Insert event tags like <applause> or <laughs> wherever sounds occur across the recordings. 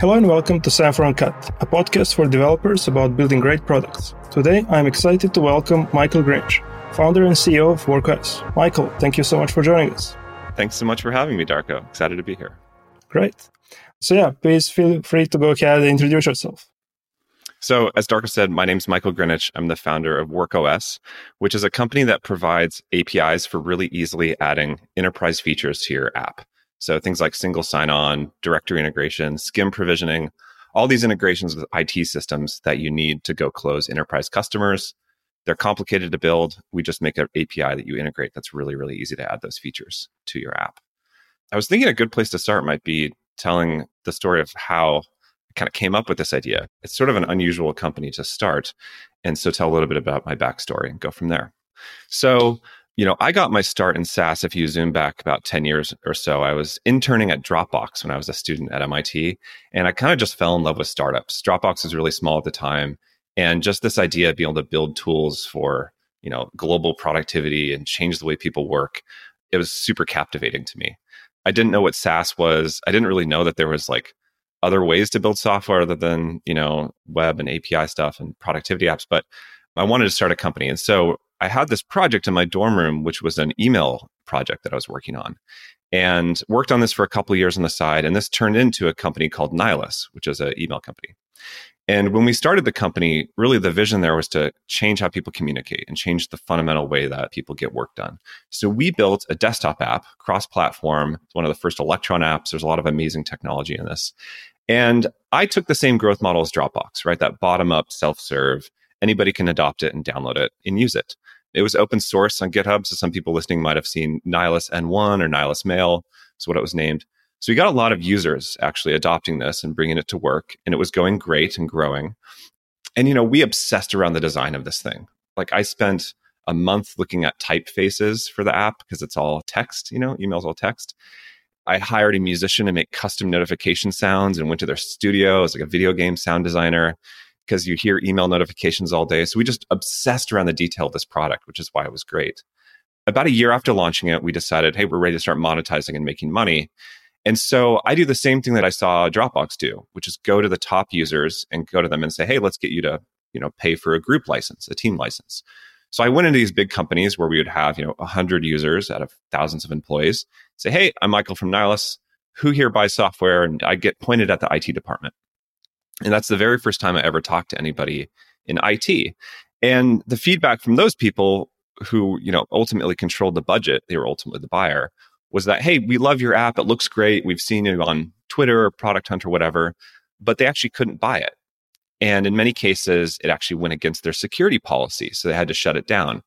Hello and welcome to Semaphore Uncut, a podcast for developers about building great products. Today, I'm excited to welcome Michael Grinich, founder and CEO of WorkOS. Michael, thank you so much for joining us. Thanks so much for having me, Darko. Excited to be here. Great. So, yeah, please feel free to go ahead and introduce yourself. So, as Darko said, my name is Michael Grinich. I'm the founder of WorkOS, which is a company that provides APIs for really easily adding enterprise features to your app. So things like single sign on, directory integration, SCIM provisioning, all these integrations with IT systems that you need to go close enterprise customers. They're complicated to build. We just make an API that you integrate that's really, really easy to add those features to your app. I was thinking a good place to start might be telling the story of how I kind of came up with this idea. It's sort of an unusual company to start. And so tell a little bit about my backstory and go from there. So you know, I got my start in SaaS. If you zoom back about 10 years or so, I was interning at Dropbox when I was a student at MIT. And I kind of just fell in love with startups. Dropbox was really small at the time. And just this idea of being able to build tools for, you know, global productivity and change the way people work, it was super captivating to me. I didn't know what SaaS was. I didn't really know that there was like other ways to build software other than, you know, web and API stuff and productivity apps. But I wanted to start a company. And so I had this project in my dorm room, which was an email project that I was working on and worked on this for a couple of years on the side. And this turned into a company called Nylas, which is an email company. And when we started the company, really the vision there was to change how people communicate and change the fundamental way that people get work done. So we built a desktop app, cross platform. One of the first Electron apps. There's a lot of amazing technology in this. And I took the same growth model as Dropbox, right? That bottom up self serve. Anybody can adopt it and download it and use it. It was open source on GitHub. So some people listening might have seen Nylas N1 or Nylas Mail. Is what it was named. So we got a lot of users actually adopting this and bringing it to work. And it was going great and growing. And, you know, we obsessed around the design of this thing. Like I spent a month looking at typefaces for the app because it's all text, you know, emails all text. I hired a musician to make custom notification sounds and went to their studio as like a video game sound designer because you hear email notifications all day. So we just obsessed around the detail of this product, which is why it was great. About a year after launching it, we decided, hey, we're ready to start monetizing and making money. And so I do the same thing that I saw Dropbox do, which is go to the top users and go to them and say, hey, let's get you to, you know, pay for a group license, a team license. So I went into these big companies where we would have, you know, 100 users out of thousands of employees. Say, hey, I'm Michael from Nylas. Who here buys software? And I get pointed at the IT department. And that's the very first time I ever talked to anybody in IT. And the feedback from those people who, you know, ultimately controlled the budget, they were ultimately the buyer, was that, hey, we love your app. It looks great. We've seen it on Twitter or Product Hunt or whatever, but they actually couldn't buy it. And in many cases, it actually went against their security policy. So they had to shut it down.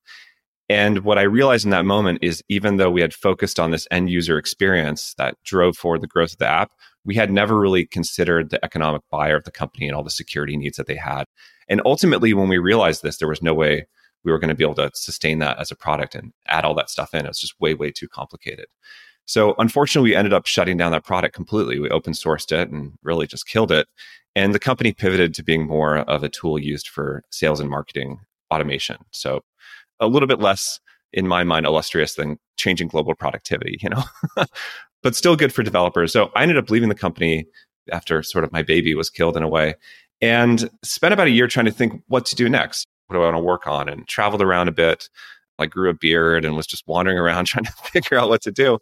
And what I realized in that moment is even though we had focused on this end user experience that drove forward the growth of the app, we had never really considered the economic buyer of the company and all the security needs that they had. And ultimately, when we realized this, there was no way we were going to be able to sustain that as a product and add all that stuff in. It was just way, way too complicated. So unfortunately, we ended up shutting down that product completely. We open sourced it and really just killed it. And the company pivoted to being more of a tool used for sales and marketing automation. So a little bit less, in my mind, illustrious than changing global productivity, you know? <laughs> but still good for developers. So I ended up leaving the company after sort of my baby was killed in a way and spent about a year trying to think what to do next. What do I want to work on? And traveled around a bit, like grew a beard and was just wandering around <laughs> trying to figure out what to do.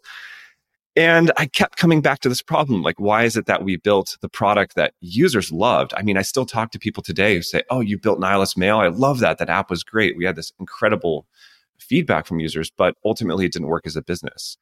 And I kept coming back to this problem. Like, why is it that we built the product that users loved? I mean, I still talk to people today who say, Oh, you built Nylas Mail. I love that. That app was great. We had this incredible feedback from users, but ultimately it didn't work as a business.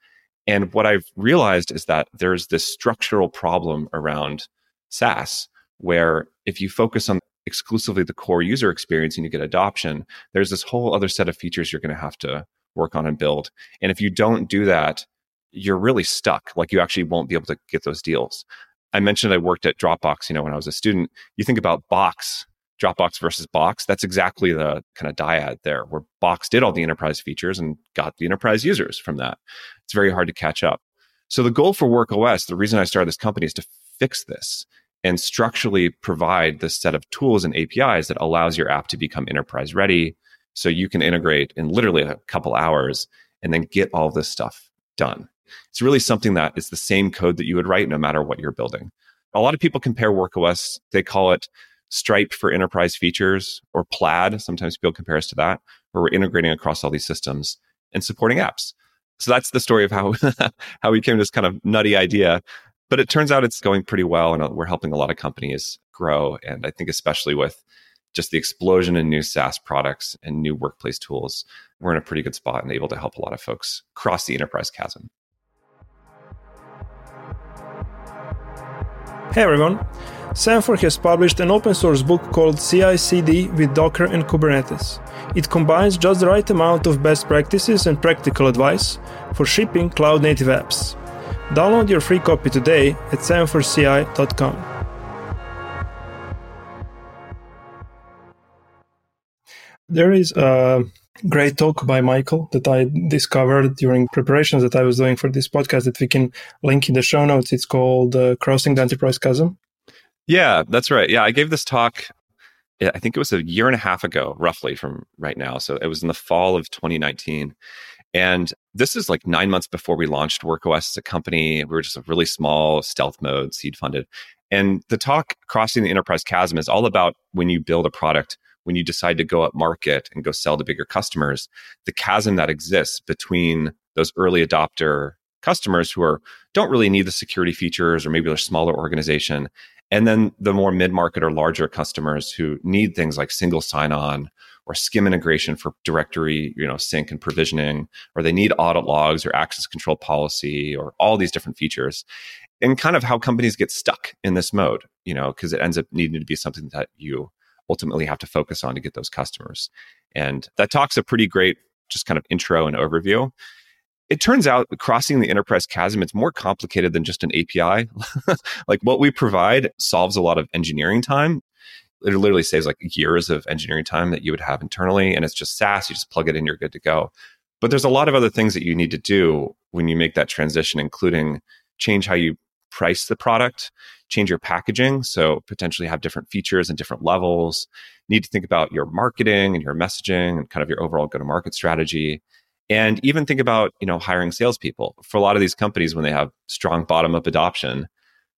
And what I've realized is that there's this structural problem around SaaS where if you focus on exclusively the core user experience and you get adoption, there's this whole other set of features you're going to have to work on and build. And if you don't do that, you're really stuck. Like you actually won't be able to get those deals. I mentioned I worked at Dropbox, you know, when I was a student. You think about Box Dropbox versus Box, that's exactly the kind of dyad there, where Box did all the enterprise features and got the enterprise users from that. It's very hard to catch up. So the goal for WorkOS, the reason I started this company is to fix this and structurally provide this set of tools and APIs that allows your app to become enterprise ready. So you can integrate in literally a couple hours and then get all this stuff done. It's really something that is the same code that you would write no matter what you're building. a lot of people compare WorkOS, they call it Stripe for enterprise features or Plaid. Sometimes people compare us to that, where we're integrating across all these systems and supporting apps. So that's the story of how <laughs> how we came to this kind of nutty idea. But it turns out it's going pretty well, and uh, we're helping a lot of companies grow. And I think especially with just the explosion in new SaaS products and new workplace tools, we're in a pretty good spot and able to help a lot of folks cross the enterprise chasm. Hey everyone. Semaphore has published an open source book called CI CD with Docker and Kubernetes. It combines just the right amount of best practices and practical advice for shipping cloud native apps. Download your free copy today at semaphoreCI.com. There is a great talk by Michael that I discovered during preparations that I was doing for this podcast that we can link in the show notes. It's called uh, Crossing the Enterprise Chasm. Yeah, that's right. Yeah, I gave this talk, I think it was a year and a half ago, roughly from right now. So it was in the fall of 2019. And this is like nine months before we launched WorkOS as a company. We were just a really small stealth mode, seed funded. And the talk, Crossing the Enterprise Chasm, is all about when you build a product, when you decide to go up market and go sell to bigger customers, the chasm that exists between those early adopter customers who are don't really need the security features or maybe they're smaller organization and then the more mid market or larger customers who need things like single sign on or SCIM integration for directory, you know, sync and provisioning, or they need audit logs or access control policy or all these different features. And kind of how companies get stuck in this mode, you know, because it ends up needing to be something that you ultimately have to focus on to get those customers. And that talks a pretty great just kind of intro and overview. It turns out crossing the enterprise chasm it's more complicated than just an api <laughs> like what we provide solves a lot of engineering time. It literally saves like years of engineering time that you would have internally and it's just saas you just plug it in you're good to go. But there's a lot of other things that you need to do when you make that transition including change how you price the product change your packaging so potentially have different features and different levels. Need to think about your marketing and your messaging and kind of your overall go to market strategy. And even think about you know hiring salespeople. For a lot of these companies when they have strong bottom up adoption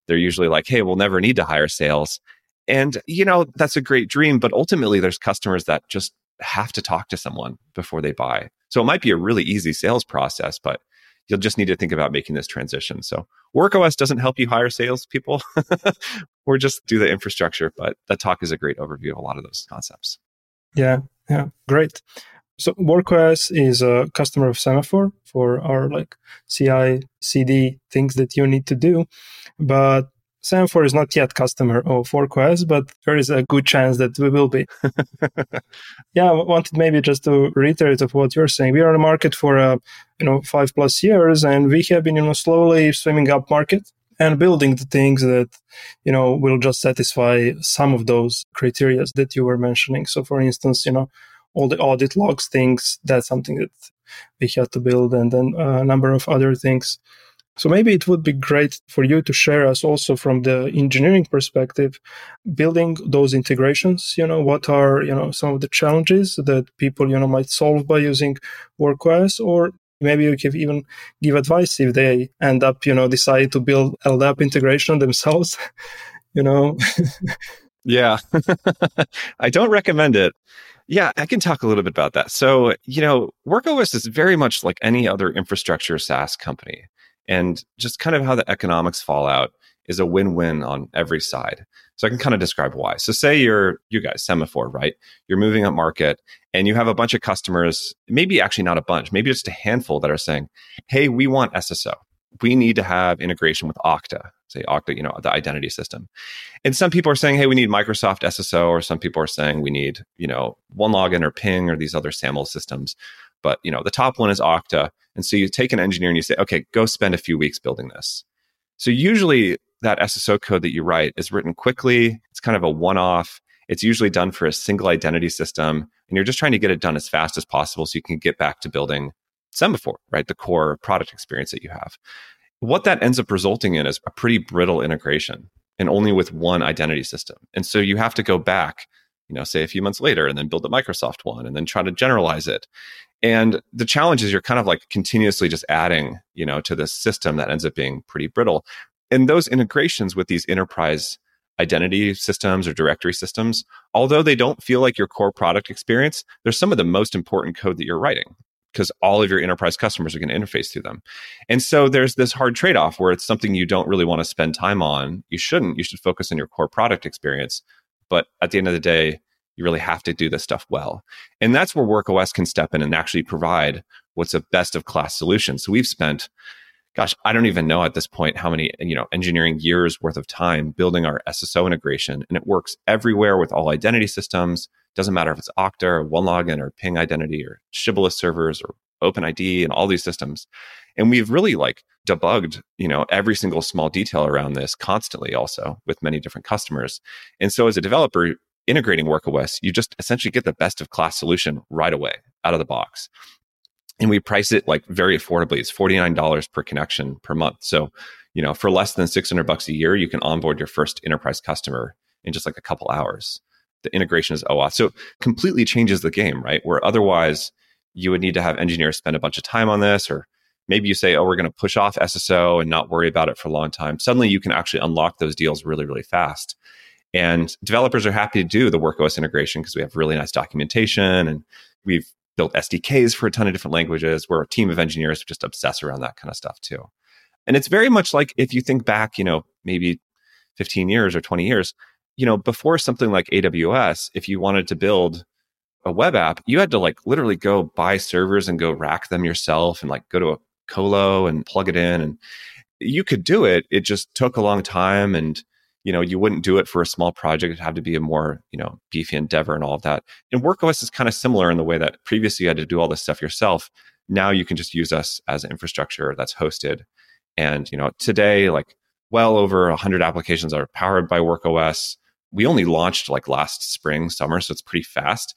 they're usually like hey we'll never need to hire sales. And you know that's a great dream but ultimately there's customers that just have to talk to someone before they buy. So it might be a really easy sales process but you'll just need to think about making this transition. So workos doesn't help you hire salespeople. <laughs> Or just do the infrastructure but that talk is a great overview of a lot of those concepts. Yeah yeah great. So WorkOS is a customer of Semaphore for our like CI CD things that you need to do, but Semaphore is not yet customer of WorkOS, but there is a good chance that we will be. <laughs> yeah, I wanted maybe just to reiterate of what you're saying. We are on the market for uh, you know five plus years, and we have been you know slowly swimming up market and building the things that you know will just satisfy some of those criteria that you were mentioning. So, for instance, you know all the audit logs things. That's something that we had to build, and then a number of other things. So maybe it would be great for you to share us also from the engineering perspective, building those integrations. You know, what are you know some of the challenges that people you know might solve by using WorkOS, or maybe you can even give advice if they end up you know decide to build LDAP integration themselves. <laughs> you know. <laughs> yeah, <laughs> I don't recommend it. Yeah, I can talk a little bit about that. So, you know, WorkOS is very much like any other infrastructure SaaS company. And just kind of how the economics fall out is a win-win on every side. So I can kind of describe why. So say you're you guys Semaphore, right? You're moving up market and you have a bunch of customers, maybe actually not a bunch, maybe just a handful that are saying, "Hey, we want SSO. We need to have integration with Okta." say Okta, you know, the identity system. And some people are saying, hey, we need Microsoft SSO, or some people are saying we need, you know, OneLogin or Ping or these other SAML systems. But you know, the top one is Okta. And so you take an engineer and you say, okay, go spend a few weeks building this. So usually that SSO code that you write is written quickly. It's kind of a one-off. It's usually done for a single identity system, and you're just trying to get it done as fast as possible so you can get back to building Semaphore, right? The core product experience that you have what that ends up resulting in is a pretty brittle integration and only with one identity system. And so you have to go back, you know, say a few months later and then build the Microsoft one and then try to generalize it. And the challenge is you're kind of like continuously just adding, you know, to this system that ends up being pretty brittle. And those integrations with these enterprise identity systems or directory systems, although they don't feel like your core product experience, they're some of the most important code that you're writing because all of your enterprise customers are going to interface through them. And so there's this hard trade off where it's something you don't really want to spend time on. You shouldn't. You should focus on your core product experience. But at the end of the day, you really have to do this stuff well. And that's where WorkOS can step in and actually provide what's a best of class solution. So we've spent gosh, I don't even know at this point how many, you know, engineering years worth of time building our SSO integration. And it works everywhere with all identity systems. Doesn't matter if it's Okta or OneLogin or Ping Identity or Shibboleth servers or OpenID and all these systems. And we've really like debugged, you know, every single small detail around this constantly also with many different customers. And so as a developer integrating WorkOS, you just essentially get the best of class solution right away out of the box and we price it like very affordably. It's $49 per connection per month. So, you know, for less than 600 bucks a year, you can onboard your first enterprise customer in just like a couple hours. The integration is OAuth. So completely changes the game, right? Where otherwise you would need to have engineers spend a bunch of time on this or maybe you say, oh, we're going to push off SSO and not worry about it for a long time. Suddenly you can actually unlock those deals really, really fast. And developers are happy to do the work os integration because we have really nice documentation and we've built SDKs for a ton of different languages. We're a team of engineers who just obsess around that kind of stuff too. And it's very much like if you think back, you know, maybe 15 years or 20 years, you know, before something like AWS, if you wanted to build a web app, you had to like literally go buy servers and go rack them yourself and like go to a colo and plug it in. And you could do it. It just took a long time and you know, you wouldn't do it for a small project. It'd have to be a more, you know, beefy endeavor and all of that. And WorkOS is kind of similar in the way that previously you had to do all this stuff yourself. Now you can just use us as infrastructure that's hosted. And, you know, today, like well over 100 applications are powered by WorkOS. We only launched like last spring, summer, so it's pretty fast.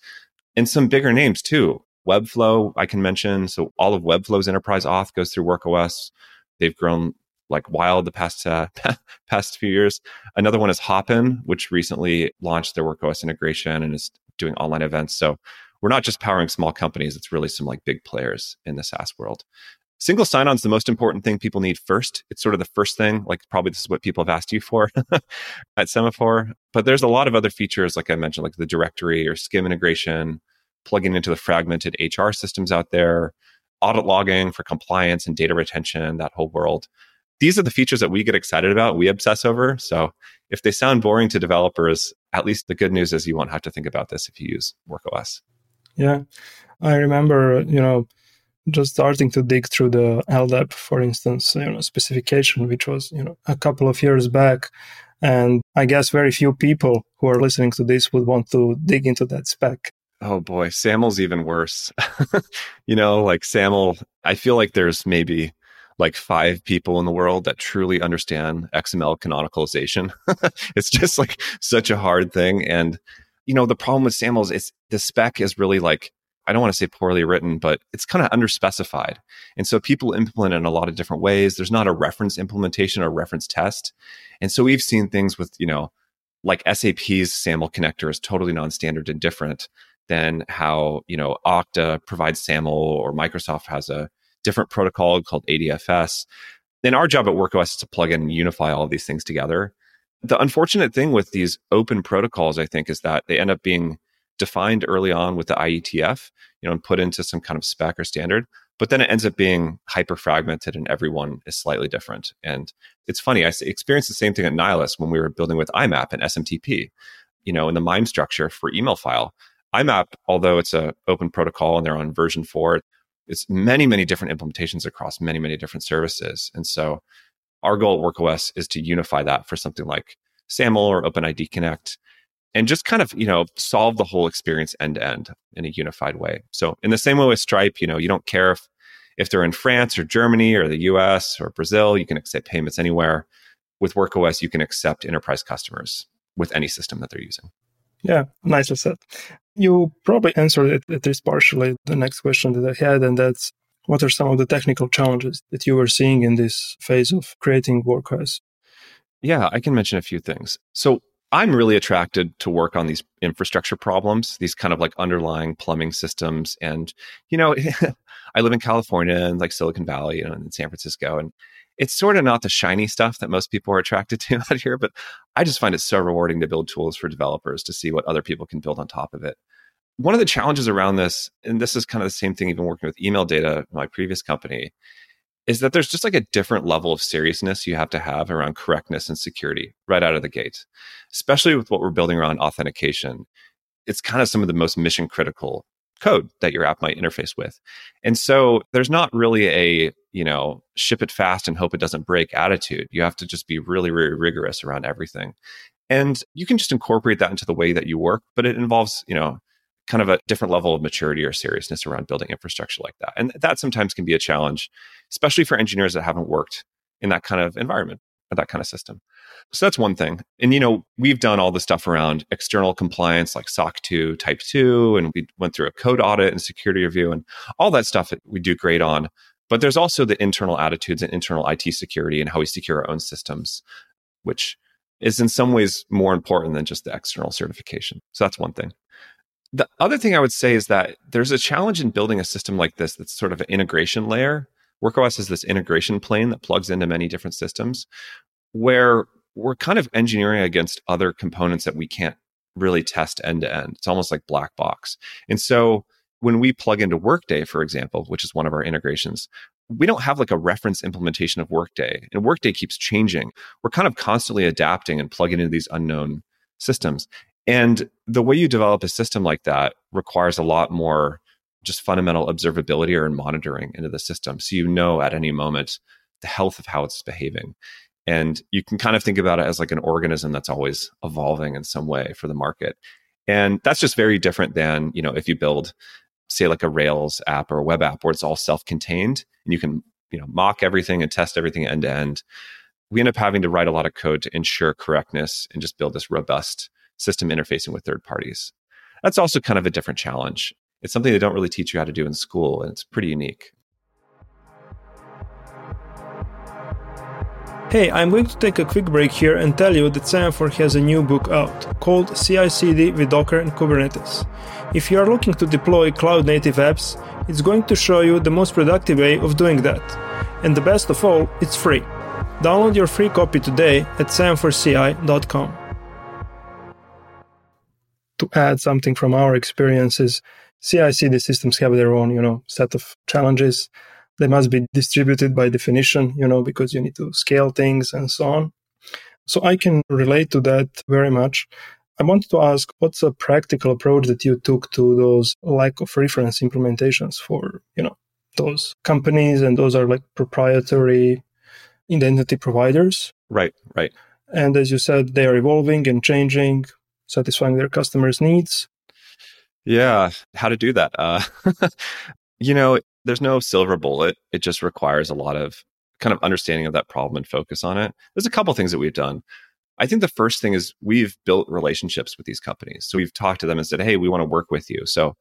And some bigger names too. Webflow, I can mention. So all of Webflow's enterprise auth goes through WorkOS. They've grown like wild the past uh, <laughs> past few years. Another one is Hopin, which recently launched their WorkOS integration and is doing online events. So we're not just powering small companies; it's really some like big players in the SaaS world. Single sign-on is the most important thing people need first. It's sort of the first thing. Like probably this is what people have asked you for <laughs> at Semaphore. But there's a lot of other features, like I mentioned, like the directory or SCIM integration, plugging into the fragmented HR systems out there, audit logging for compliance and data retention, that whole world these are the features that we get excited about, we obsess over. So if they sound boring to developers, at least the good news is you won't have to think about this if you use WorkOS. Yeah. I remember, you know, just starting to dig through the LDAP, for instance, you know, specification, which was, you know, a couple of years back. And I guess very few people who are listening to this would want to dig into that spec. Oh boy, SAML's even worse. <laughs> you know, like SAML, I feel like there's maybe like five people in the world that truly understand XML canonicalization. <laughs> it's just like such a hard thing. And, you know, the problem with SAML is the spec is really like, I don't want to say poorly written, but it's kind of underspecified. And so people implement it in a lot of different ways. There's not a reference implementation or reference test. And so we've seen things with, you know, like SAP's SAML connector is totally non-standard and different than how, you know, Okta provides SAML or Microsoft has a different protocol called ADFS. And our job at WorkOS is to plug in and unify all these things together. The unfortunate thing with these open protocols, I think, is that they end up being defined early on with the IETF, you know, and put into some kind of spec or standard. But then it ends up being hyper fragmented and everyone is slightly different. And it's funny, I experienced the same thing at Nylas when we were building with IMAP and SMTP, you know, in the MIME structure for email file. IMAP, although it's a open protocol and they're on version four, it's many, many different implementations across many, many different services. And so our goal at WorkOS is to unify that for something like SAML or OpenID Connect and just kind of, you know, solve the whole experience end to end in a unified way. So in the same way with Stripe, you know, you don't care if, if they're in France or Germany or the US or Brazil, you can accept payments anywhere. With WorkOS, you can accept enterprise customers with any system that they're using. Yeah, nicely said. You probably answered it at least partially the next question that I had, and that's what are some of the technical challenges that you were seeing in this phase of creating WorkOS? Yeah, I can mention a few things. So I'm really attracted to work on these infrastructure problems, these kind of like underlying plumbing systems. And, you know, <laughs> I live in California and like Silicon Valley, you know, in San Francisco. And it's sort of not the shiny stuff that most people are attracted <laughs> to out here, but I just find it so rewarding to build tools for developers to see what other people can build on top of it. One of the challenges around this, and this is kind of the same thing, even working with email data my previous company, is that there's just like a different level of seriousness you have to have around correctness and security right out of the gate, especially with what we're building around authentication. It's kind of some of the most mission critical code that your app might interface with. And so there's not really a, you know, ship it fast and hope it doesn't break attitude. You have to just be really, really rigorous around everything. And you can just incorporate that into the way that you work, but it involves, you know, kind of a different level of maturity or seriousness around building infrastructure like that. And that sometimes can be a challenge, especially for engineers that haven't worked in that kind of environment or that kind of system. So that's one thing. And, you know, we've done all the stuff around external compliance like SOC 2, Type 2, and we went through a code audit and security review and all that stuff we do great on. But there's also the internal attitudes and internal IT security and how we secure our own systems, which is in some ways more important than just the external certification. So that's one thing. The other thing I would say is that there's a challenge in building a system like this that's sort of an integration layer. WorkOS is this integration plane that plugs into many different systems where we're kind of engineering against other components that we can't really test end to end. It's almost like black box. And so when we plug into Workday, for example, which is one of our integrations, we don't have like a reference implementation of Workday, and Workday keeps changing. We're kind of constantly adapting and plugging into these unknown systems. And the way you develop a system like that requires a lot more just fundamental observability or monitoring into the system. So you know at any moment the health of how it's behaving. And you can kind of think about it as like an organism that's always evolving in some way for the market. And that's just very different than, you know, if you build, say, like a Rails app or a web app where it's all self-contained and you can, you know, mock everything and test everything end to end. We end up having to write a lot of code to ensure correctness and just build this robust system interfacing with third parties. That's also kind of a different challenge. It's something they don't really teach you how to do in school, and it's pretty unique. Hey, I'm going to take a quick break here and tell you that Semaphore has a new book out called CI CD with Docker and Kubernetes. If you are looking to deploy cloud native apps, it's going to show you the most productive way of doing that. And the best of all, it's free. Download your free copy today at semaphoreCI.com to add something from our experiences, CI/CD systems have their own, you know, set of challenges. They must be distributed by definition, you know, because you need to scale things and so on. So I can relate to that very much. I wanted to ask what's a practical approach that you took to those lack of reference implementations for, you know, those companies and those are like proprietary identity providers. Right, right. And as you said, they are evolving and changing satisfying their customers' needs. Yeah, how to do that? Uh, <laughs> you know, there's no silver bullet. It just requires a lot of kind of understanding of that problem and focus on it. There's a couple things that we've done. I think the first thing is we've built relationships with these companies. So we've talked to them and said, "Hey, we want to work with you." So,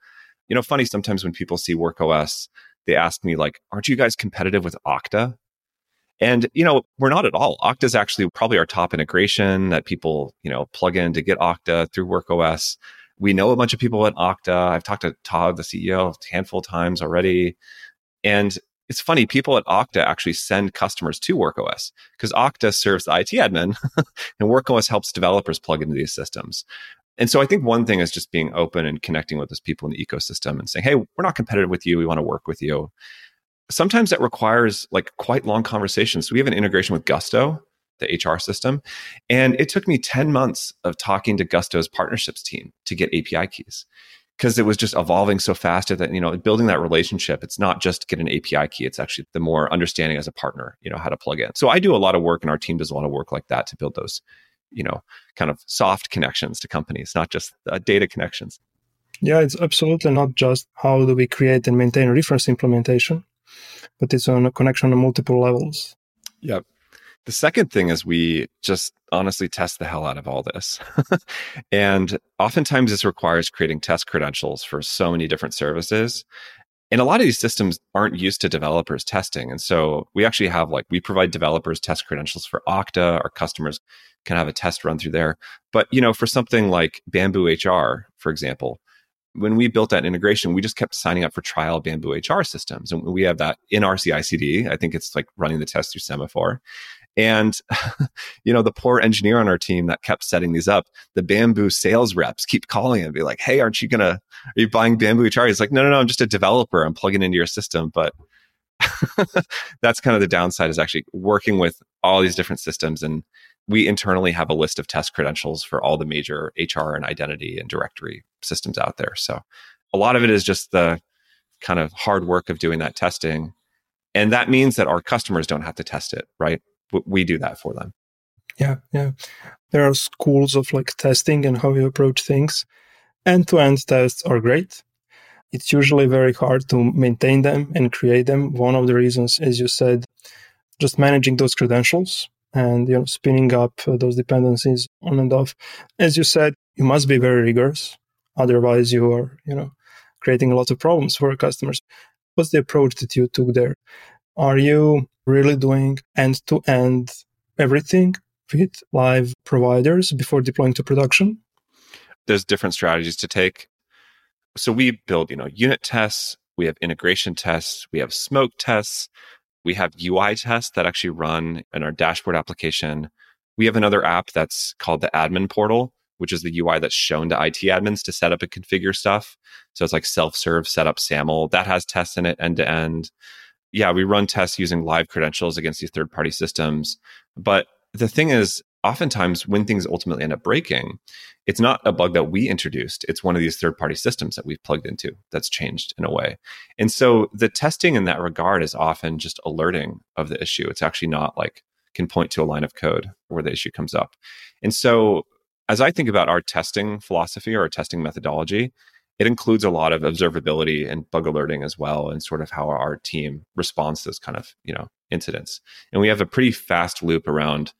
you know, funny sometimes when people see WorkOS, they ask me like, "Aren't you guys competitive with Okta?" And, you know, we're not at all. Okta is actually probably our top integration that people, you know, plug in to get Okta through WorkOS. We know a bunch of people at Okta. I've talked to Todd, the CEO, a handful of times already. And it's funny, people at Okta actually send customers to WorkOS because Okta serves the IT admin <laughs> and WorkOS helps developers plug into these systems. And so I think one thing is just being open and connecting with those people in the ecosystem and saying, hey, we're not competitive with you. We want to work with you sometimes that requires like quite long conversations. So we have an integration with Gusto, the HR system, and it took me 10 months of talking to Gusto's partnerships team to get API keys because it was just evolving so fast that you know building that relationship it's not just get an api key it's actually the more understanding as a partner you know how to plug in so i do a lot of work and our team does a lot of work like that to build those you know kind of soft connections to companies not just uh, data connections yeah it's absolutely not just how do we create and maintain reference implementation but it's on a connection on multiple levels. Yep. The second thing is we just honestly test the hell out of all this. <laughs> and oftentimes this requires creating test credentials for so many different services. And a lot of these systems aren't used to developers testing. And so we actually have like, we provide developers test credentials for Okta. Our customers can have a test run through there. But, you know, for something like Bamboo HR, for example, when we built that integration, we just kept signing up for trial Bamboo HR systems. And we have that in our CI CD. I think it's like running the test through Semaphore. And, <laughs> you know, the poor engineer on our team that kept setting these up, the bamboo sales reps keep calling and be like, Hey, aren't you going to, are you buying bamboo HR? He's like, no, no, no, I'm just a developer. I'm plugging into your system. But <laughs> that's kind of the downside is actually working with all these different systems. And we internally have a list of test credentials for all the major HR and identity and directory systems out there. So a lot of it is just the kind of hard work of doing that testing. And that means that our customers don't have to test it, right? We do that for them. Yeah, yeah. There are schools of like testing and how you approach things. End to end tests are great. It's usually very hard to maintain them and create them. One of the reasons, as you said, just managing those credentials and you know spinning up uh, those dependencies on and off. As you said, you must be very rigorous, otherwise you are you know creating a lot of problems for customers. What's the approach that you took there? Are you really doing end to end everything with live providers before deploying to production? There's different strategies to take. So we build, you know, unit tests, we have integration tests, we have smoke tests, we have UI tests that actually run in our dashboard application. We have another app that's called the admin portal, which is the UI that's shown to IT admins to set up and configure stuff. So it's like self-serve setup SAML that has tests in it end to end. Yeah, we run tests using live credentials against these third-party systems. But the thing is, oftentimes when things ultimately end up breaking, it's not a bug that we introduced. It's one of these third party systems that we've plugged into that's changed in a way. And so the testing in that regard is often just alerting of the issue. It's actually not like can point to a line of code where the issue comes up. And so as I think about our testing philosophy or our testing methodology, it includes a lot of observability and bug alerting as well and sort of how our team responds to those kind of, you know, incidents. And we have a pretty fast loop around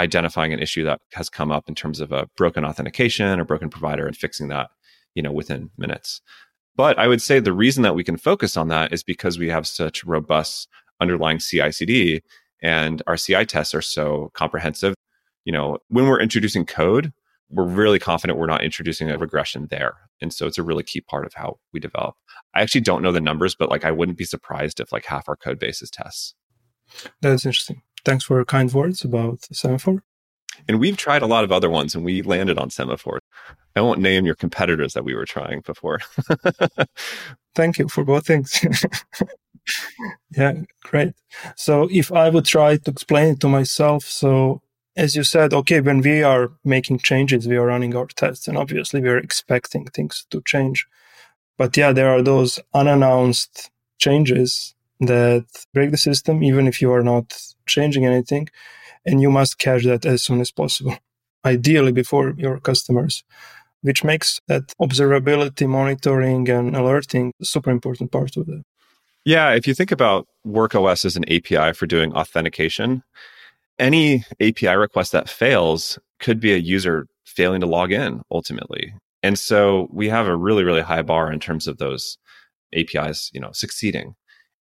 identifying an issue that has come up in terms of a broken authentication or broken provider and fixing that, you know, within minutes. But I would say the reason that we can focus on that is because we have such robust underlying CI/CD and our CI tests are so comprehensive. You know, when we're introducing code, we're really confident we're not introducing a regression there. And so it's a really key part of how we develop. I actually don't know the numbers, but like I wouldn't be surprised if like half our code base is tests. That's interesting. Thanks for your kind words about Semaphore. And we've tried a lot of other ones and we landed on Semaphore. I won't name your competitors that we were trying before. <laughs> Thank you for both things. <laughs> yeah, great. So if I would try to explain it to myself, so as you said, okay, when we are making changes, we are running our tests, and obviously we are expecting things to change. But yeah, there are those unannounced changes that break the system, even if you are not changing anything. And you must catch that as soon as possible, <laughs> ideally before your customers, which makes that observability, monitoring, and alerting super important part of it. Yeah, if you think about WorkOS as an API for doing authentication, any API request that fails could be a user failing to log in ultimately. And so we have a really, really high bar in terms of those APIs, you know, succeeding.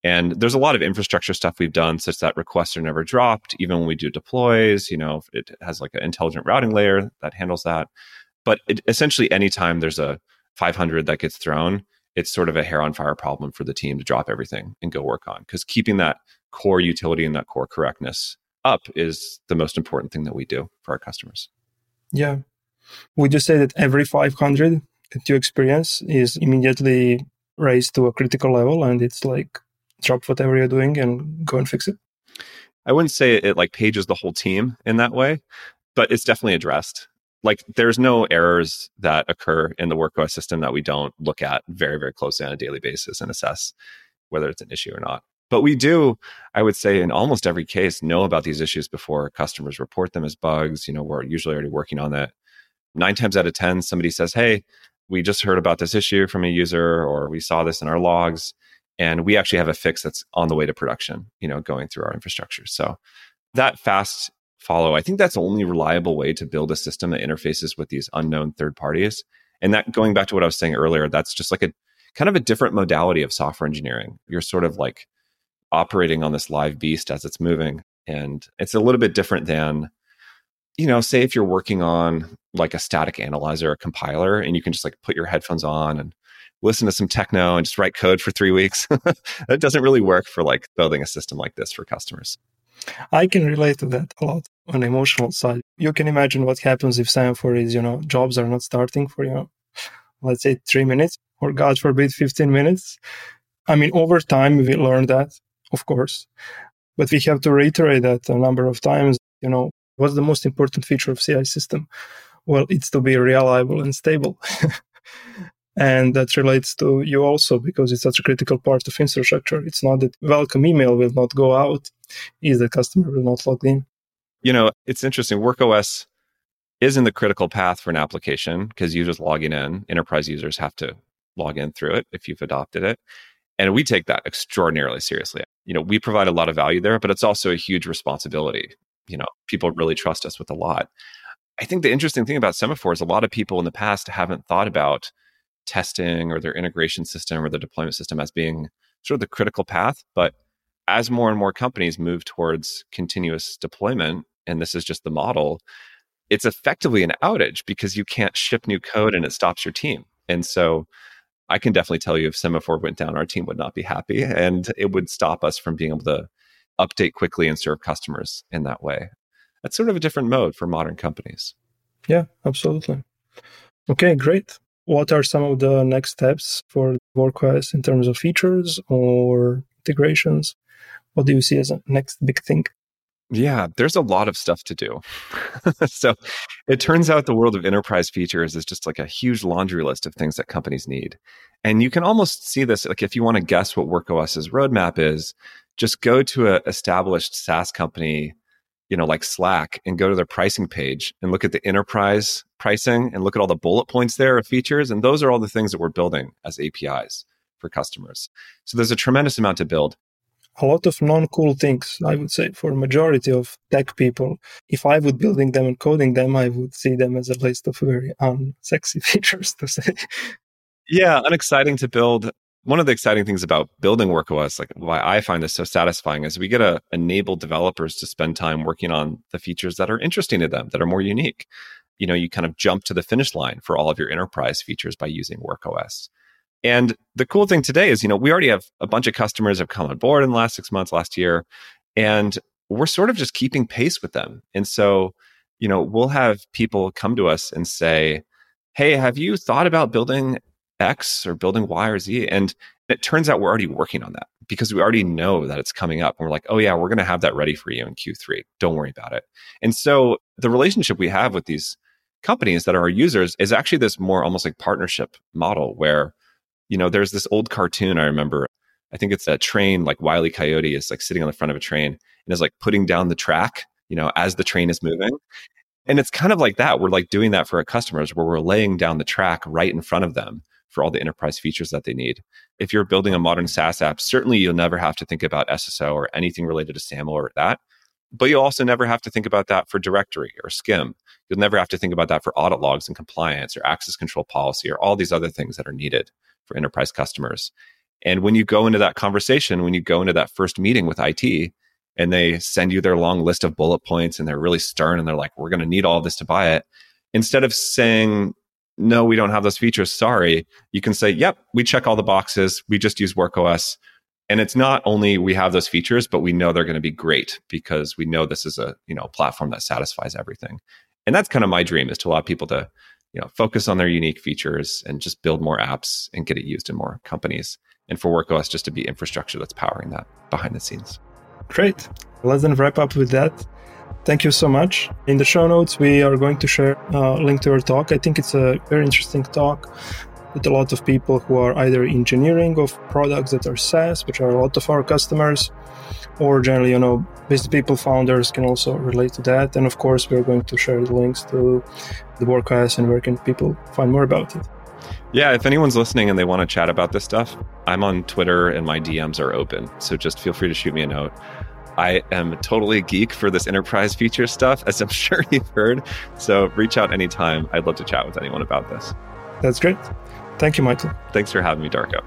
And there's a lot of infrastructure stuff we've done such that requests are never dropped, even when we do deploys. You know, it has like an intelligent routing layer that handles that. But it, essentially, anytime there's a 500 that gets thrown, it's sort of a hair on fire problem for the team to drop everything and go work on. Because keeping that core utility and that core correctness up is the most important thing that we do for our customers. Yeah. Would you say that every 500 that you experience is immediately raised to a critical level and it's like drop whatever you're doing and go and fix it? I wouldn't say it like pages the whole team in that way, but it's definitely addressed. Like there's no errors that occur in the WorkOS system that we don't look at very, very closely on a daily basis and assess whether it's an issue or not. But we do, I would say, in almost every case, know about these issues before customers report them as bugs. You know, we're usually already working on that. Nine times out of 10, somebody says, Hey, we just heard about this issue from a user, or we saw this in our logs and we actually have a fix that's on the way to production you know going through our infrastructure so that fast follow i think that's the only reliable way to build a system that interfaces with these unknown third parties and that going back to what i was saying earlier that's just like a kind of a different modality of software engineering you're sort of like operating on this live beast as it's moving and it's a little bit different than you know say if you're working on like a static analyzer a compiler and you can just like put your headphones on and listen to some techno and just write code for three weeks. <laughs> that doesn't really work for like building a system like this for customers. I can relate to that a lot on emotional side. You can imagine what happens if Semaphore is, you know, jobs are not starting for, you know, let's say three minutes or God forbid, 15 minutes. I mean, over time, we learn that, of course, but we have to reiterate that a number of times. You know, what's the most important feature of CI system? Well, it's to be reliable and stable. <laughs> and that relates to you also because it's such a critical part of infrastructure. It's not that welcome email will not go out, is the customer will not log in. You know, it's interesting. WorkOS is in the critical path for an application because users logging in, enterprise users have to log in through it if you've adopted it. And we take that extraordinarily seriously. You know, we provide a lot of value there, but it's also a huge responsibility. You know, people really trust us with a lot. I think the interesting thing about Semaphore is a lot of people in the past haven't thought about testing or their integration system or their deployment system as being sort of the critical path. But as more and more companies move towards continuous deployment, and this is just the model, it's effectively an outage because you can't ship new code and it stops your team. And so I can definitely tell you if Semaphore went down, our team would not be happy and it would stop us from being able to update quickly and serve customers in that way. That's sort of a different mode for modern companies. Yeah, absolutely. Okay, great. What are some of the next steps for WorkOS in terms of features or integrations? What do you see as a next big thing? Yeah, there's a lot of stuff to do. <laughs> so it turns out the world of enterprise features is just like a huge laundry list of things that companies need. And you can almost see this, like if you want to guess what WorkOS's roadmap is, just go to an established SaaS company, you know, like Slack and go to their pricing page and look at the enterprise pricing and look at all the bullet points there of features. And those are all the things that we're building as APIs for customers. So there's a tremendous amount to build a lot of non-cool things i would say for majority of tech people. If i would building them and coding them i would see them as a list of very unsexy <laughs> features to say. Yeah unexciting to build. One of the exciting things about building workos like why i find this so satisfying is we get to enable developers to spend time working on the features that are interesting to them that are more unique. You know you kind of jump to the finish line for all of your enterprise features by using workos and the cool thing today is, you know, we already have a bunch of customers have come on board in the last six months, last year, and we're sort of just keeping pace with them. And so, you know, we'll have people come to us and say, Hey, have you thought about building X or building Y or Z? And it turns out we're already working on that because we already know that it's coming up. And we're like, oh, yeah, we're going to have that ready for you in Q3. Don't worry about it. And so the relationship we have with these companies that are our users is actually this more almost like partnership model where you know, there's this old cartoon I remember. I think it's a train, like Wiley Coyote is like sitting on the front of a train and is like putting down the track, you know, as the train is moving. And it's kind of like that. We're like doing that for our customers where we're laying down the track right in front of them for all the enterprise features that they need. If you're building a modern SaaS app, certainly you'll never have to think about SSO or anything related to SAML or that. But you'll also never have to think about that for directory or SCIM. You'll never have to think about that for audit logs and compliance or access control policy or all these other things that are needed for enterprise customers. And when you go into that conversation, when you go into that first meeting with IT and they send you their long list of bullet points and they're really stern and they're like, we're going to need all this to buy it. Instead of saying, no, we don't have those features, sorry, you can say, yep, we check all the boxes. We just use WorkOS. And it's not only we have those features, but we know they're going to be great because we know this is a you know platform that satisfies everything. And that's kind of my dream is to allow people to you know focus on their unique features and just build more apps and get it used in more companies and for workos just to be infrastructure that's powering that behind the scenes. Great. Let's then wrap up with that. Thank you so much. In the show notes we are going to share a link to our talk. I think it's a very interesting talk with a lot of people who are either engineering of products that are SaaS, which are a lot of our customers, or generally, you know, business people, founders can also relate to that. And of course, we're going to share the links to the WorkOS and where can people find more about it. Yeah, if anyone's listening and they want to chat about this stuff, I'm on Twitter and my DMs are open. So just feel free to shoot me a note. I am totally a geek for this enterprise feature stuff, as I'm <laughs> sure you've heard. So reach out anytime. I'd love to chat with anyone about this. That's great. Thank you, Michael. Thanks for having me, Darko.